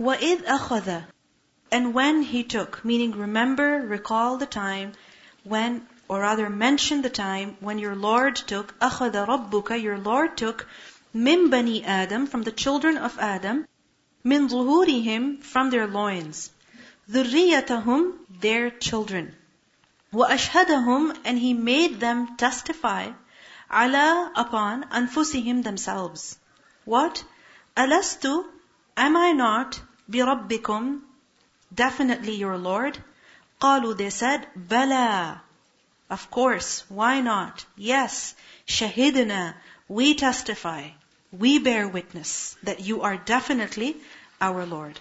وَإِذْ أَخَذَ And when he took, meaning remember, recall the time when, or rather mention the time when your Lord took, أَخَذَ رَبُّكَ Your Lord took, مِن بَنِي Adam, from the children of Adam, مِن ظُهُورِهِمْ From their loins. ذُرِّيَّتَهُمْ Their children. وَأَشْهَدَهُمْ And He made them testify عَلَى upon أنفسهم themselves. What? أَلَسْتُ Am I not بِرَبِّكُمْ Definitely your Lord. قالوا they said بَلَى Of course, why not? Yes, شَهِدْنَا We testify, we bear witness that you are definitely our Lord.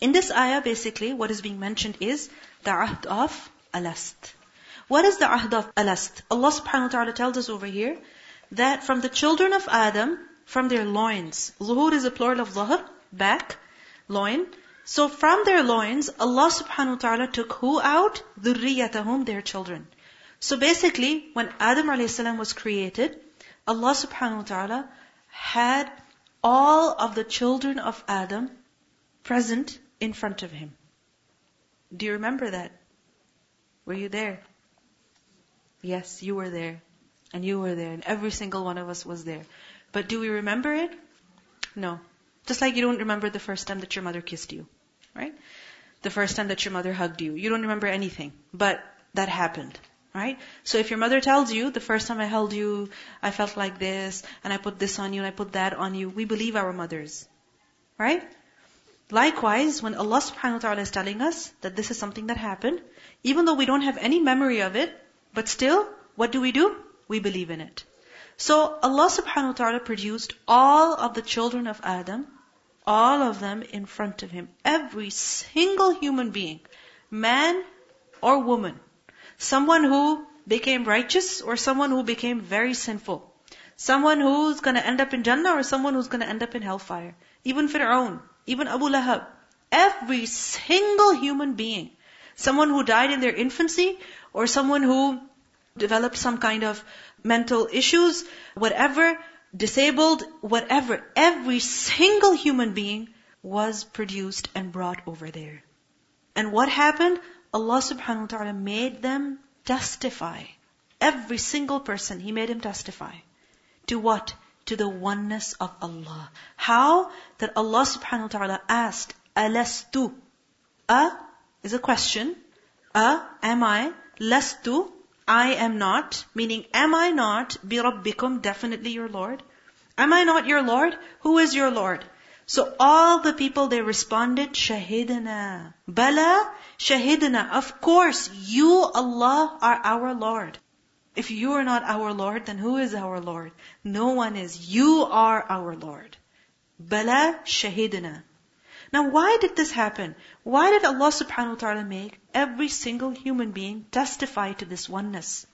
In this ayah, basically, what is being mentioned is the ahd of alast. What is the ahd of alast? Allah subhanahu wa ta'ala tells us over here that from the children of Adam, from their loins, zuhur is a plural of zahr, back, loin. So from their loins, Allah subhanahu wa ta'ala took who out? Dhurriyatahum, their children. So basically, when Adam a.s. was created, Allah subhanahu wa ta'ala had all of the children of Adam present in front of him. Do you remember that? Were you there? Yes, you were there. And you were there. And every single one of us was there. But do we remember it? No. Just like you don't remember the first time that your mother kissed you. Right? The first time that your mother hugged you. You don't remember anything. But that happened. Right? So if your mother tells you, the first time I held you, I felt like this, and I put this on you, and I put that on you, we believe our mothers. Right? Likewise, when Allah subhanahu wa ta'ala is telling us that this is something that happened, even though we don't have any memory of it, but still, what do we do? We believe in it. So Allah subhanahu wa ta'ala produced all of the children of Adam, all of them in front of Him. Every single human being, man or woman. Someone who became righteous or someone who became very sinful. Someone who's gonna end up in Jannah or someone who's gonna end up in hellfire. Even Fir'aun, even Abu Lahab. Every single human being Someone who died in their infancy, or someone who developed some kind of mental issues, whatever, disabled, whatever. Every single human being was produced and brought over there. And what happened? Allah subhanahu wa ta'ala made them testify. Every single person, He made him testify. To what? To the oneness of Allah. How? That Allah subhanahu wa ta'ala asked, Alastu? A is a question. A, am I? Lastu, I am not. Meaning, am I not? Birabbikum, definitely your Lord. Am I not your Lord? Who is your Lord? So all the people, they responded, Shahidana. Bala, Shahidana. Of course, you, Allah, are our Lord. If you are not our Lord, then who is our Lord? No one is. You are our Lord. Bala, Shahidana. Now why did this happen? Why did Allah subhanahu wa ta'ala make every single human being testify to this oneness?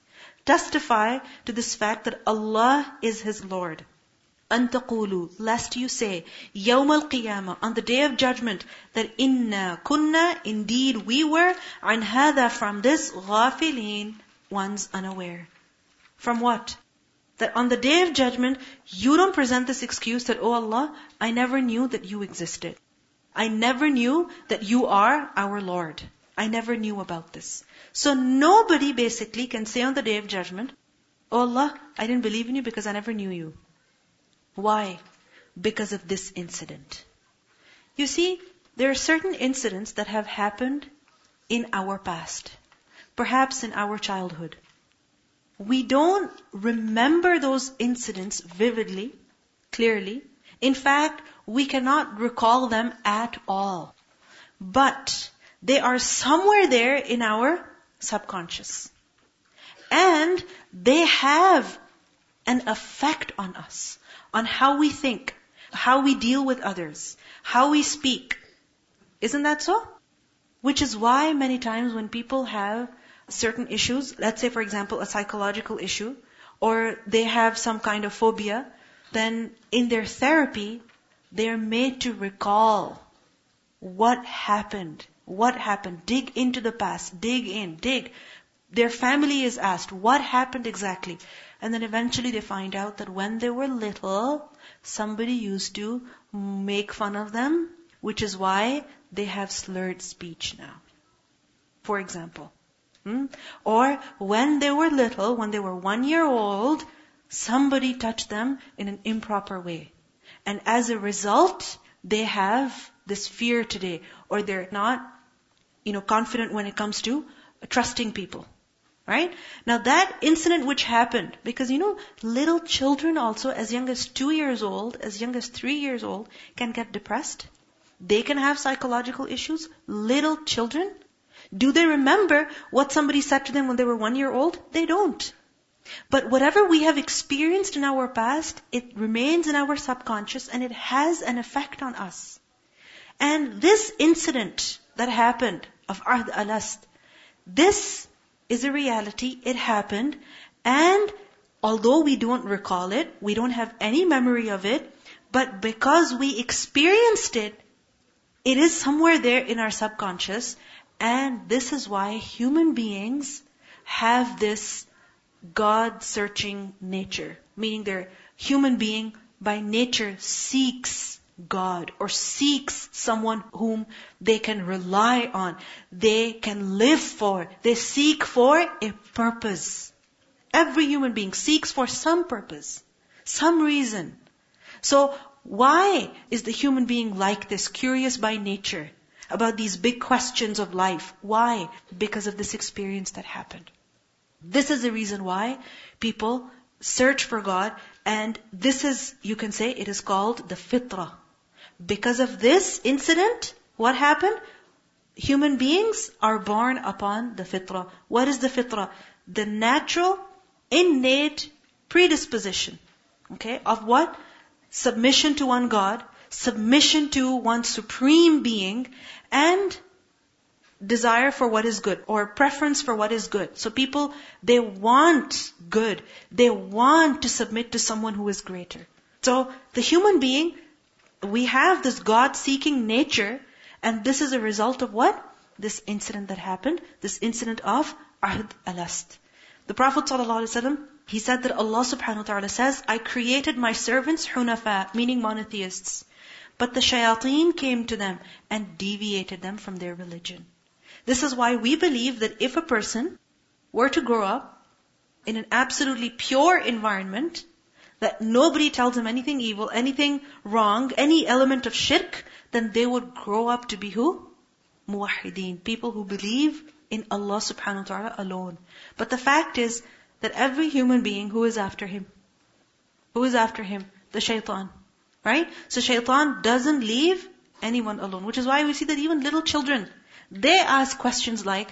Testify to this fact that Allah is his Lord. Antaqulu, lest you say, Yawm al Qiyamah, on the day of judgment, that inna kunna, indeed we were, an hada from this, ghafilin, ones unaware. From what? That on the day of judgment, you don't present this excuse that, oh Allah, I never knew that you existed. I never knew that you are our Lord. I never knew about this. So nobody basically can say on the day of judgment, Oh Allah, I didn't believe in you because I never knew you. Why? Because of this incident. You see, there are certain incidents that have happened in our past. Perhaps in our childhood. We don't remember those incidents vividly, clearly. In fact, we cannot recall them at all. But they are somewhere there in our subconscious. And they have an effect on us, on how we think, how we deal with others, how we speak. Isn't that so? Which is why many times when people have certain issues, let's say for example a psychological issue, or they have some kind of phobia, then in their therapy, they're made to recall what happened. What happened? Dig into the past. Dig in. Dig. Their family is asked, what happened exactly? And then eventually they find out that when they were little, somebody used to make fun of them, which is why they have slurred speech now. For example. Hmm? Or when they were little, when they were one year old, somebody touched them in an improper way. And as a result, they have this fear today, or they're not, you know, confident when it comes to trusting people. Right? Now that incident which happened, because you know, little children also, as young as two years old, as young as three years old, can get depressed. They can have psychological issues. Little children. Do they remember what somebody said to them when they were one year old? They don't. But whatever we have experienced in our past, it remains in our subconscious and it has an effect on us. And this incident that happened of Ahd Alast, this is a reality. It happened. And although we don't recall it, we don't have any memory of it, but because we experienced it, it is somewhere there in our subconscious. And this is why human beings have this God searching nature, meaning their human being by nature seeks God or seeks someone whom they can rely on, they can live for, they seek for a purpose. Every human being seeks for some purpose, some reason. So why is the human being like this, curious by nature about these big questions of life? Why? Because of this experience that happened. This is the reason why people search for God and this is, you can say, it is called the fitrah. Because of this incident, what happened? Human beings are born upon the fitrah. What is the fitrah? The natural, innate predisposition. Okay, of what? Submission to one God, submission to one supreme being, and desire for what is good or preference for what is good. So people, they want good. They want to submit to someone who is greater. So the human being, we have this God-seeking nature and this is a result of what? This incident that happened, this incident of Ahd alast. The Prophet ﷺ, he said that Allah subhanahu wa ta'ala says, I created my servants hunafa, meaning monotheists. But the shayateen came to them and deviated them from their religion. This is why we believe that if a person were to grow up in an absolutely pure environment, that nobody tells him anything evil, anything wrong, any element of shirk, then they would grow up to be who? Muwahideen. People who believe in Allah subhanahu wa ta'ala alone. But the fact is that every human being who is after him, who is after him? The shaitan. Right? So shaitan doesn't leave anyone alone. Which is why we see that even little children, they ask questions like,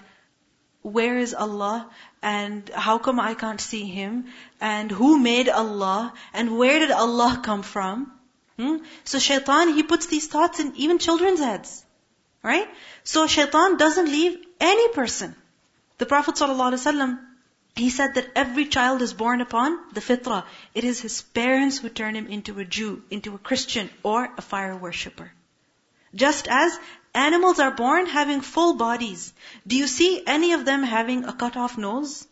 where is Allah? And how come I can't see Him? And who made Allah? And where did Allah come from? Hmm? So shaitan, he puts these thoughts in even children's heads. Right? So shaitan doesn't leave any person. The Prophet ﷺ, he said that every child is born upon the fitrah. It is his parents who turn him into a Jew, into a Christian, or a fire worshipper. Just as Animals are born having full bodies. Do you see any of them having a cut off nose?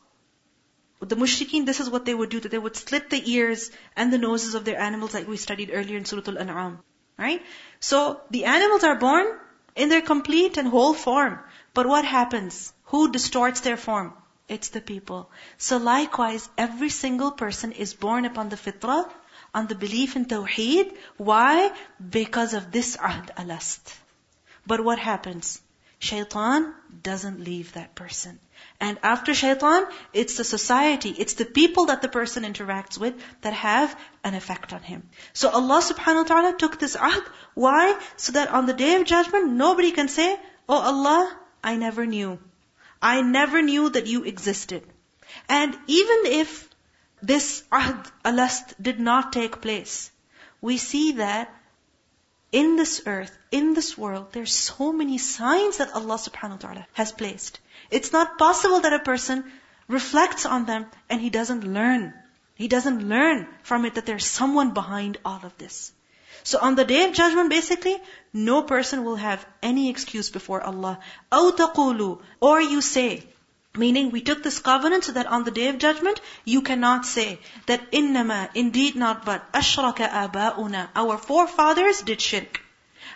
The mushrikeen, this is what they would do, that they would slit the ears and the noses of their animals like we studied earlier in Surah Al-An'am. Right? So, the animals are born in their complete and whole form. But what happens? Who distorts their form? It's the people. So likewise, every single person is born upon the fitrah, on the belief in Tawheed. Why? Because of this ahd alast. But what happens? Shaitan doesn't leave that person. And after shaitan, it's the society, it's the people that the person interacts with that have an effect on him. So Allah subhanahu wa ta'ala took this ahd. Why? So that on the day of judgment, nobody can say, Oh Allah, I never knew. I never knew that you existed. And even if this ahd alast did not take place, we see that in this earth, in this world, there's so many signs that Allah subhanahu wa ta'ala has placed. It's not possible that a person reflects on them and he doesn't learn. He doesn't learn from it that there's someone behind all of this. So on the day of judgment, basically, no person will have any excuse before Allah. أَوْ تَقُولُوا Or you say, Meaning, we took this covenant so that on the day of judgment, you cannot say that innama, indeed not but, ashraka aba'una, our forefathers did shirk.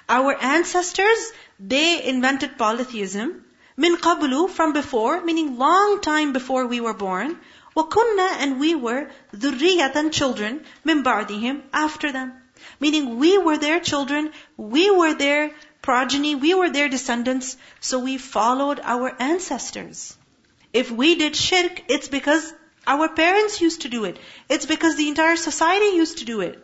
Our ancestors, they invented polytheism. Min qablu, from before, meaning long time before we were born. وَكُنَّا and we were ذُرِّيَّةً children min ba'dihim after them. Meaning we were their children, we were their progeny, we were their descendants, so we followed our ancestors. If we did shirk, it's because our parents used to do it. It's because the entire society used to do it.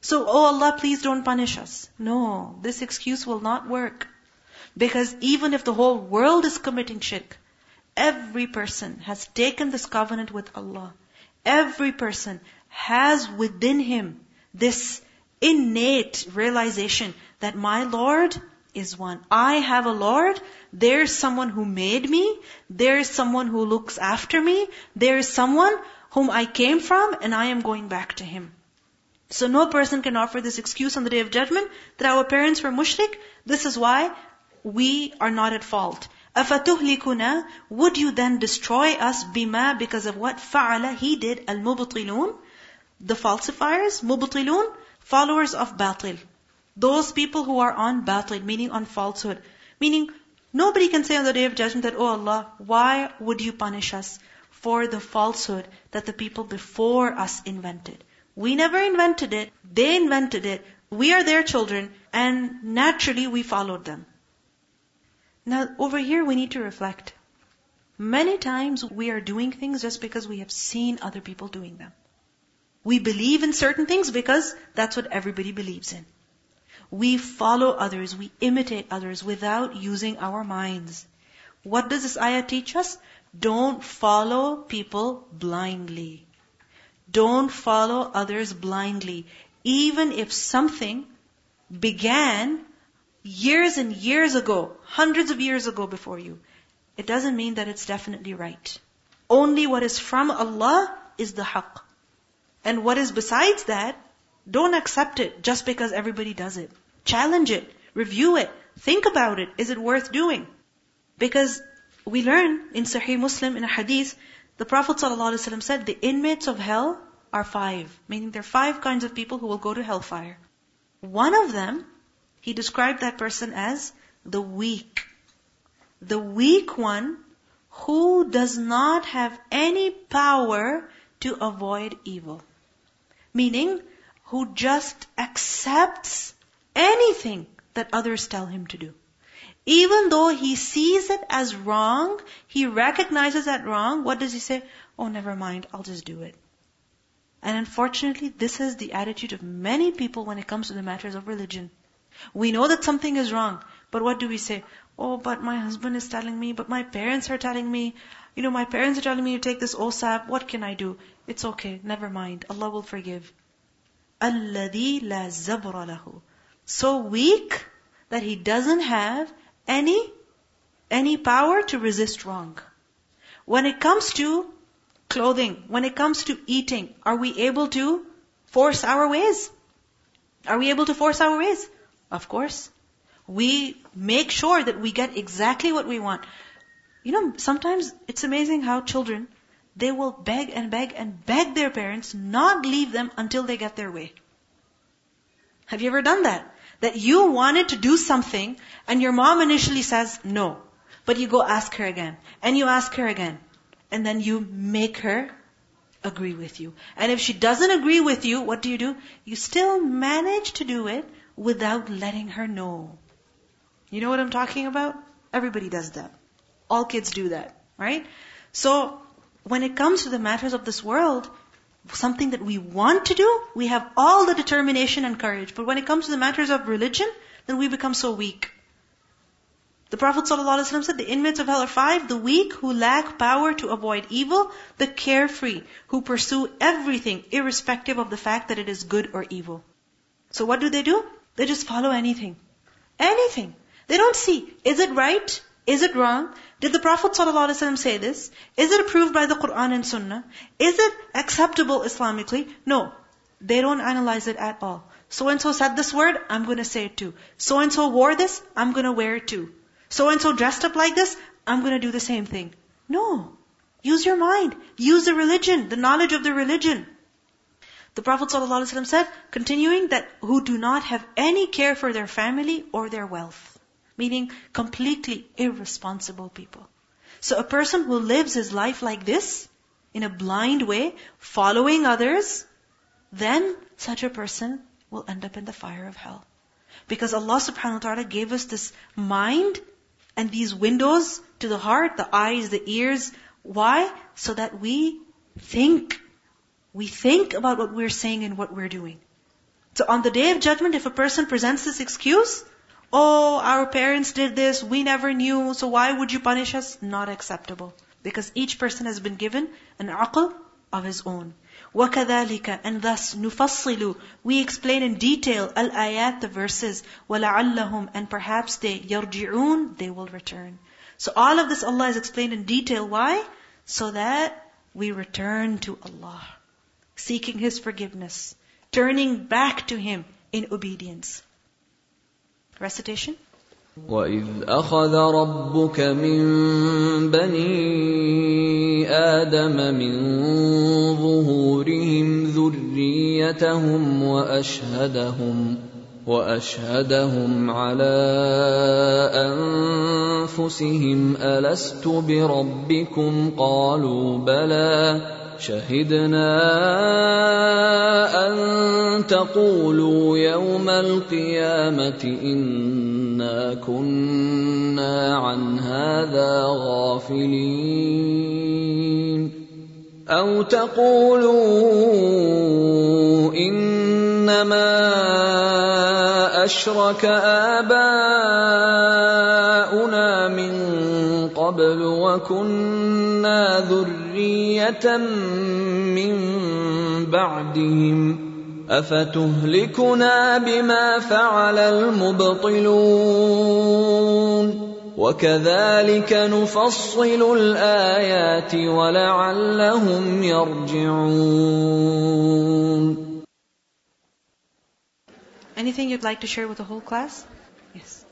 So, oh Allah, please don't punish us. No, this excuse will not work. Because even if the whole world is committing shirk, every person has taken this covenant with Allah. Every person has within him this innate realization that my Lord is one. I have a Lord. There's someone who made me. There's someone who looks after me. There's someone whom I came from and I am going back to Him. So no person can offer this excuse on the day of judgment that our parents were mushrik. This is why we are not at fault. أَفَتُهْلِكُنَا Would you then destroy us bima because of what فَعَلَ He did al-mubtilun The falsifiers, mubtilun, followers of batil. Those people who are on batil, meaning on falsehood. Meaning, nobody can say on the day of judgment that, Oh Allah, why would you punish us for the falsehood that the people before us invented? We never invented it. They invented it. We are their children, and naturally we followed them. Now, over here we need to reflect. Many times we are doing things just because we have seen other people doing them. We believe in certain things because that's what everybody believes in. We follow others, we imitate others without using our minds. What does this ayah teach us? Don't follow people blindly. Don't follow others blindly. Even if something began years and years ago, hundreds of years ago before you, it doesn't mean that it's definitely right. Only what is from Allah is the haqq. And what is besides that, don't accept it just because everybody does it. Challenge it. Review it. Think about it. Is it worth doing? Because we learn in Sahih Muslim in a hadith the Prophet ﷺ said the inmates of hell are five, meaning there are five kinds of people who will go to hellfire. One of them, he described that person as the weak. The weak one who does not have any power to avoid evil. Meaning, who just accepts anything that others tell him to do. Even though he sees it as wrong, he recognizes that wrong, what does he say? Oh, never mind, I'll just do it. And unfortunately, this is the attitude of many people when it comes to the matters of religion. We know that something is wrong, but what do we say? Oh, but my husband is telling me, but my parents are telling me, you know, my parents are telling me to take this OSAP, what can I do? It's okay, never mind, Allah will forgive. الَّذِي لَا زَبْرَ لَهُ So weak that he doesn't have any, any power to resist wrong. When it comes to clothing, when it comes to eating, are we able to force our ways? Are we able to force our ways? Of course. We make sure that we get exactly what we want. You know, sometimes it's amazing how children, they will beg and beg and beg their parents not leave them until they get their way. Have you ever done that? that you wanted to do something and your mom initially says no. But you go ask her again. And you ask her again. And then you make her agree with you. And if she doesn't agree with you, what do you do? You still manage to do it without letting her know. You know what I'm talking about? Everybody does that. All kids do that, right? So, when it comes to the matters of this world, something that we want to do, we have all the determination and courage. But when it comes to the matters of religion, then we become so weak. The Prophet ﷺ said, the inmates of hell are five, the weak who lack power to avoid evil, the carefree who pursue everything irrespective of the fact that it is good or evil. So what do they do? They just follow anything. Anything. They don't see, is it right? Is it wrong? Did the Prophet ﷺ say this? Is it approved by the Quran and Sunnah? Is it acceptable Islamically? No. They don't analyze it at all. So and so said this word, I'm to say it too. So and so wore this, I'm to wear it too. So and so dressed up like this, I'm to do the same thing. No. Use your mind. Use the religion, the knowledge of the religion. The Prophet ﷺ said, continuing that who do not have any care for their family or their wealth. Meaning completely irresponsible people. So a person who lives his life like this, in a blind way, following others, then such a person will end up in the fire of hell. Because Allah subhanahu wa ta'ala gave us this mind and these windows to the heart, the eyes, the ears. Why? So that we think. We think about what we're saying and what we're doing. So on the day of judgment, if a person presents this excuse, oh, our parents did this, we never knew, so why would you punish us? Not acceptable. Because each person has been given an aql of his own. وَكَذَلِكَ And thus, نُفَصِّلُ We explain in detail al-ayat, the verses, وَلَعَلَّهُمْ And perhaps they, يَرْجِعُونَ They will return. So all of this Allah has explained in detail. Why? So that we return to Allah. Seeking His forgiveness. Turning back to Him in obedience. Recitation? وَإِذْ أَخَذَ رَبُّكَ مِن بَنِي آدَمَ مِن ظُهُورِهِمْ ذُرِّيَّتَهُمْ وَأَشْهَدَهُمْ وَأَشْهَدَهُمْ عَلَىٰ أَنفُسِهِمْ أَلَسْتُ بِرَبِّكُمْ قَالُوا بَلَىٰ شهدنا أن تقولوا يوم القيامة إنا كنا عن هذا غافلين. أو تقولوا إنما أشرك آباؤنا قبل وكنا ذرية من بعدهم أفتهلكنا بما فعل المبطلون وكذلك نفصل الآيات ولعلهم يرجعون Anything you'd like to share with the whole class? Yes.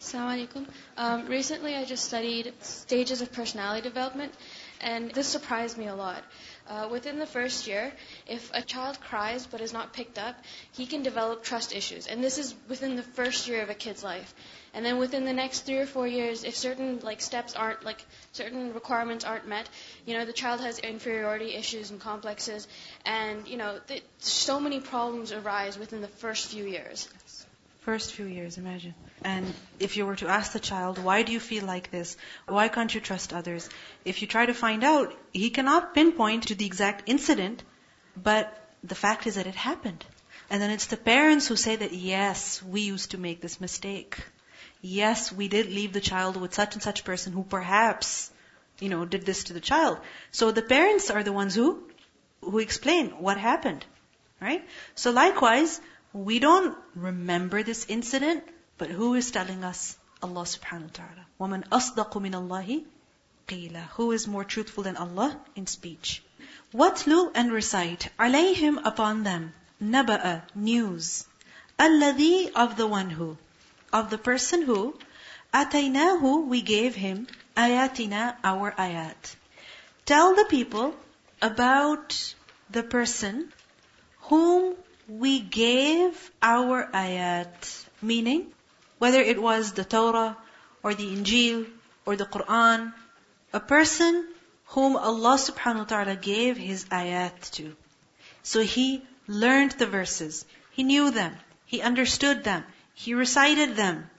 Assalamu alaikum. Um, recently, I just studied stages of personality development, and this surprised me a lot. Uh, within the first year, if a child cries but is not picked up, he can develop trust issues, and this is within the first year of a kid's life. And then within the next three or four years, if certain like steps aren't like certain requirements aren't met, you know, the child has inferiority issues and complexes, and you know, th- so many problems arise within the first few years. First few years, imagine. And if you were to ask the child, why do you feel like this? Why can't you trust others? If you try to find out, he cannot pinpoint to the exact incident, but the fact is that it happened. And then it's the parents who say that, yes, we used to make this mistake. Yes, we did leave the child with such and such person who perhaps, you know, did this to the child. So the parents are the ones who, who explain what happened. Right? So likewise, we don't remember this incident, but who is telling us? Allah subhanahu wa ta'ala. وَمَنْ أَصْدَقُ مِنَ اللَّهِ قِيلًا Who is more truthful than Allah in speech? وَاتْلُو and recite عَلَيْهِمْ upon them نَبَأَ news الَّذِي of the one who of the person who أَتَيْنَاهُ we gave him ayatina our ayat. Tell the people about the person whom we gave our ayat. Meaning, whether it was the Torah or the Injil or the Quran, a person whom Allah subhanahu wa ta'ala gave his ayat to. So he learned the verses. He knew them. He understood them. He recited them.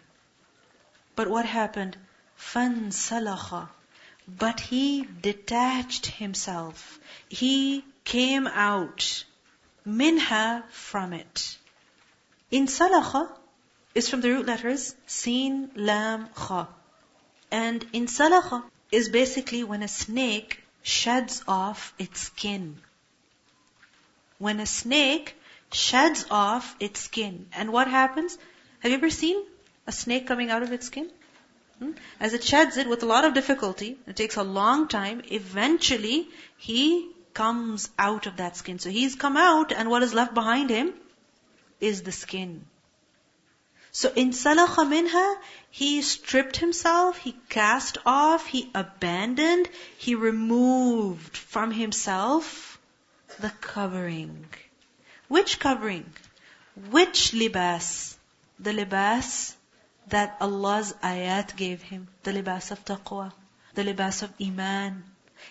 But what happened? Fan salaha. But he detached himself. He came out minha from it. In salakha, is from the root letters sin, lam, kha. And in salakha is basically when a snake sheds off its skin. When a snake sheds off its skin. And what happens? Have you ever seen a snake coming out of its skin? Hmm? As it sheds it with a lot of difficulty, it takes a long time, eventually he comes out of that skin. So he's come out and what is left behind him is the skin. So in salakha minha, he stripped himself, he cast off, he abandoned, he removed from himself the covering. Which covering? Which libas? The libas that Allah's ayat gave him. The libas of taqwa. The libas of iman.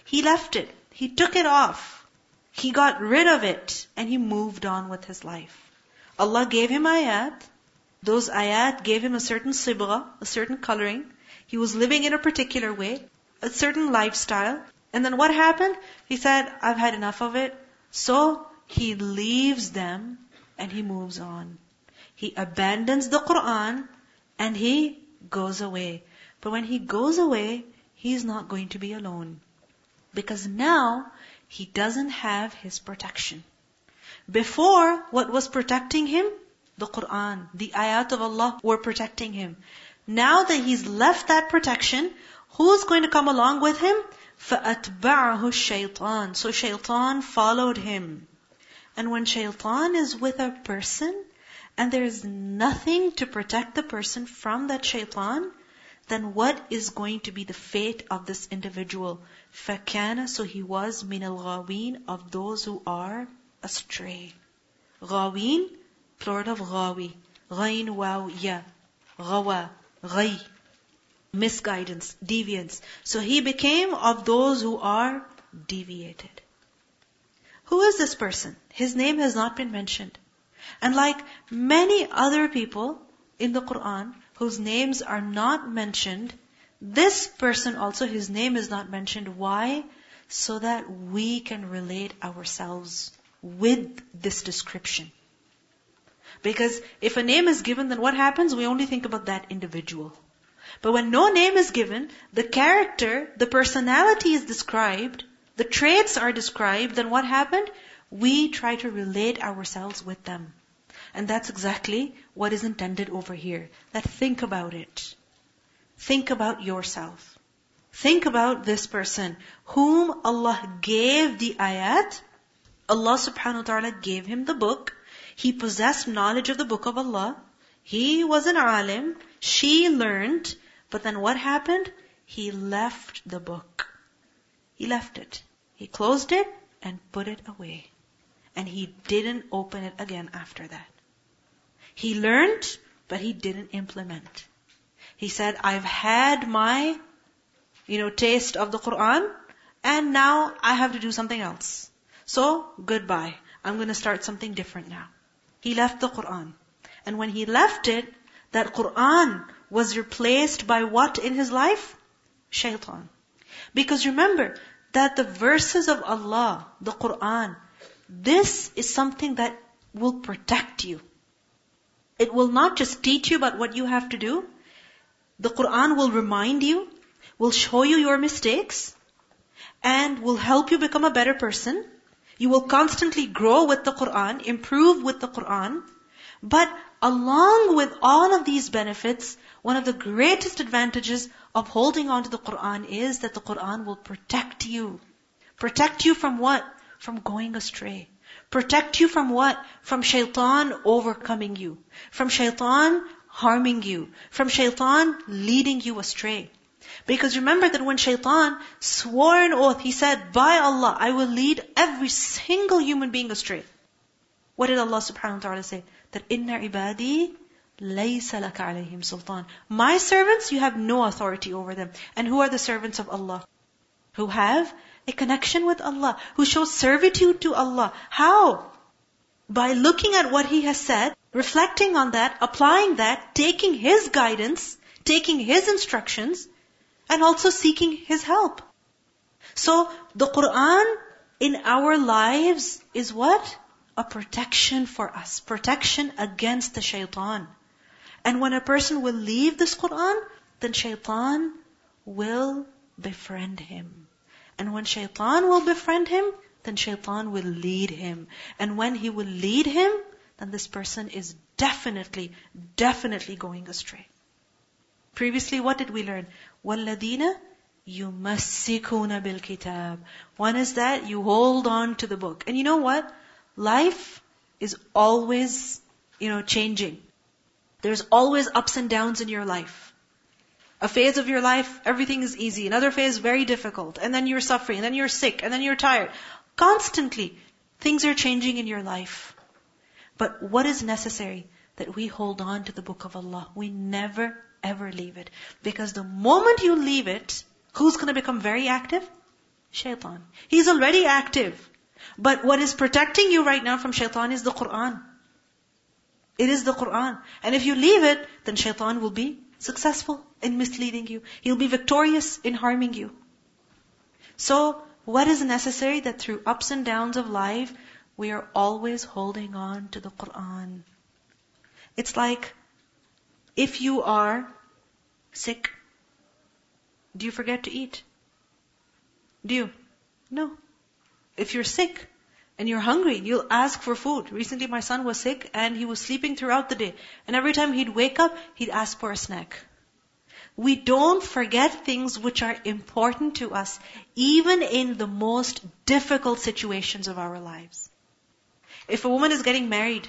He left it. He took it off. He got rid of it. And he moved on with his life. Allah gave him ayat. Those ayat gave him a certain sibgha, a certain coloring. He was living in a particular way, a certain lifestyle. And then what happened? He said, I've had enough of it. So he leaves them and he moves on. He abandons the Quran and he goes away. But when he goes away, he's not going to be alone. Because now he doesn't have his protection. Before, what was protecting him? The Quran, the ayat of Allah were protecting him. Now that he's left that protection, who's going to come along with him? فَأَتْبَعَهُ الشَّيْطَانِ So shaitan followed him. And when shaitan is with a person, and there is nothing to protect the person from that shaitan, then what is going to be the fate of this individual? فَكَانَ So he was مِنَ الْغَاوِينَ Of those who are astray. غاوين, plural of ghawi. Ghain, waw, ya. Ghawa, ghay. Misguidance, deviance. So he became of those who are deviated. Who is this person? His name has not been mentioned. And like many other people in the Quran whose names are not mentioned, this person also, his name is not mentioned. Why? So that we can relate ourselves with this description. Because if a name is given, then what happens? We only think about that individual. But when no name is given, the character, the personality is described, the traits are described, then what happened? We try to relate ourselves with them. And that's exactly what is intended over here. That think about it. Think about yourself. Think about this person whom Allah gave the ayat. Allah subhanahu wa ta'ala gave him the book. He possessed knowledge of the book of Allah. He was an alim. She learned. But then what happened? He left the book. He left it. He closed it and put it away. And he didn't open it again after that. He learned, but he didn't implement. He said, I've had my, you know, taste of the Quran, and now I have to do something else. So, goodbye. I'm going to start something different now. He left the Quran. And when he left it, that Quran was replaced by what in his life? Shaitan. Because remember that the verses of Allah, the Quran, this is something that will protect you. It will not just teach you about what you have to do. The Quran will remind you, will show you your mistakes, and will help you become a better person. You will constantly grow with the Quran, improve with the Quran. But along with all of these benefits, one of the greatest advantages of holding on to the Quran is that the Quran will protect you. Protect you from what? From going astray. Protect you from what? From shaitan overcoming you. From shaitan harming you. From shaitan leading you astray. Because remember that when shaitan swore an oath, he said, by Allah, I will lead every single human being astray. What did Allah subhanahu wa ta'ala say? That inna ibadi laysa laka alayhim sultan. My servants, you have no authority over them. And who are the servants of Allah? Who have a connection with Allah, who show servitude to Allah. How? By looking at what He has said, reflecting on that, applying that, taking His guidance, taking His instructions, and also seeking His help. So, the Quran in our lives is what? a protection for us, protection against the shaitan. And when a person will leave this Quran, then shaitan will befriend him. And when shaitan will befriend him, then shaitan will lead him. And when he will lead him, then this person is definitely, definitely going astray. Previously, what did we learn? وَالَّذِينَ يُمَسِّكُونَ بِالْكِتَابِ One is that you hold on to the book. And you know what? Life is always, you know, changing. There's always ups and downs in your life. A phase of your life, everything is easy. Another phase, very difficult. And then you're suffering. And then you're sick. And then you're tired. Constantly, things are changing in your life. But what is necessary? That we hold on to the book of Allah. We never ever leave it. Because the moment you leave it, who's going to become very active? Shaitan. He's already active. But what is protecting you right now from shaitan is the Quran. It is the Quran. And if you leave it, then shaitan will be successful in misleading you. He'll be victorious in harming you. So, what is necessary that through ups and downs of life, we are always holding on to the Quran. It's like if you are sick, do you forget to eat? Do you? No. If you're sick and you're hungry, you'll ask for food. Recently my son was sick and he was sleeping throughout the day. And every time he'd wake up, he'd ask for a snack. We don't forget things which are important to us, even in the most difficult situations of our lives. If a woman is getting married,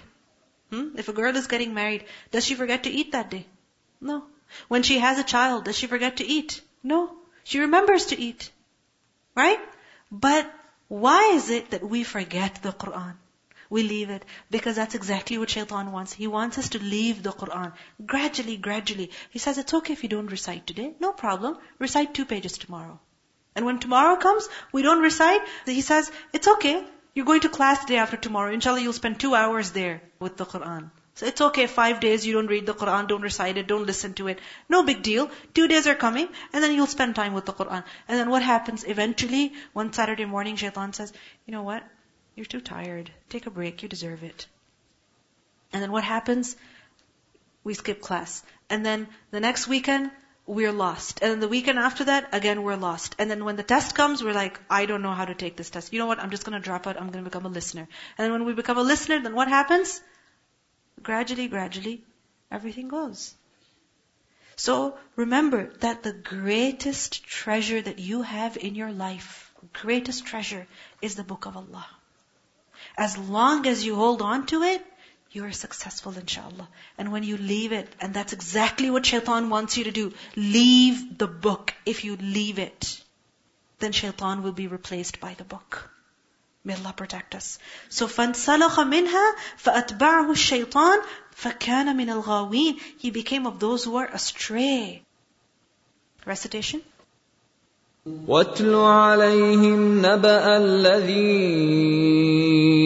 hmm, if a girl is getting married, does she forget to eat that day? No. When she has a child, does she forget to eat? No. She remembers to eat. Right? But why is it that we forget the Quran? We leave it because that's exactly what shaitan wants. He wants us to leave the Quran. Gradually, gradually. He says, it's okay if you don't recite today. No problem. Recite two pages tomorrow. And when tomorrow comes, we don't recite. He says, it's okay. You're going to class day after tomorrow. Inshallah, you'll spend two hours there with the Quran. So it's okay, five days you don't read the Quran, don't recite it, don't listen to it. No big deal. Two days are coming, and then you'll spend time with the Quran. And then what happens eventually, one Saturday morning, shaitan says, you know what? You're too tired. Take a break, you deserve it. And then what happens? We skip class. And then the next weekend, we're lost. And then the weekend after that, again, we're lost. And then when the test comes, we're like, I don't know how to take this test. You know what? I'm just gonna drop out. I'm gonna become a listener. And then when we become a listener, then what happens? gradually, gradually, everything goes. So remember that the greatest treasure that you have in your life, greatest treasure is the book of Allah. As long as you hold on to it, you are successful inshallah. And when you leave it, and that's exactly what shaitan wants you to do, leave the book. If you leave it, then shaitan will be replaced by the book. May Allah protect us. So فَانْسَلَخَ مِنْهَا فَأَتْبَعَهُ الشَّيْطَانِ فَكَانَ مِنَ الْغَاوِينَ He became of those who are astray. Recitation. واتل عليهم نبأ الذي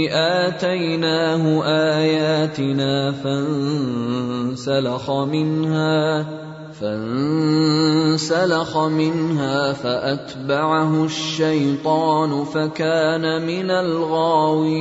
آتيناه آياتنا فانسلخ منها فانسلخ منها فأتبعه الشيطان فكان من الغاوين.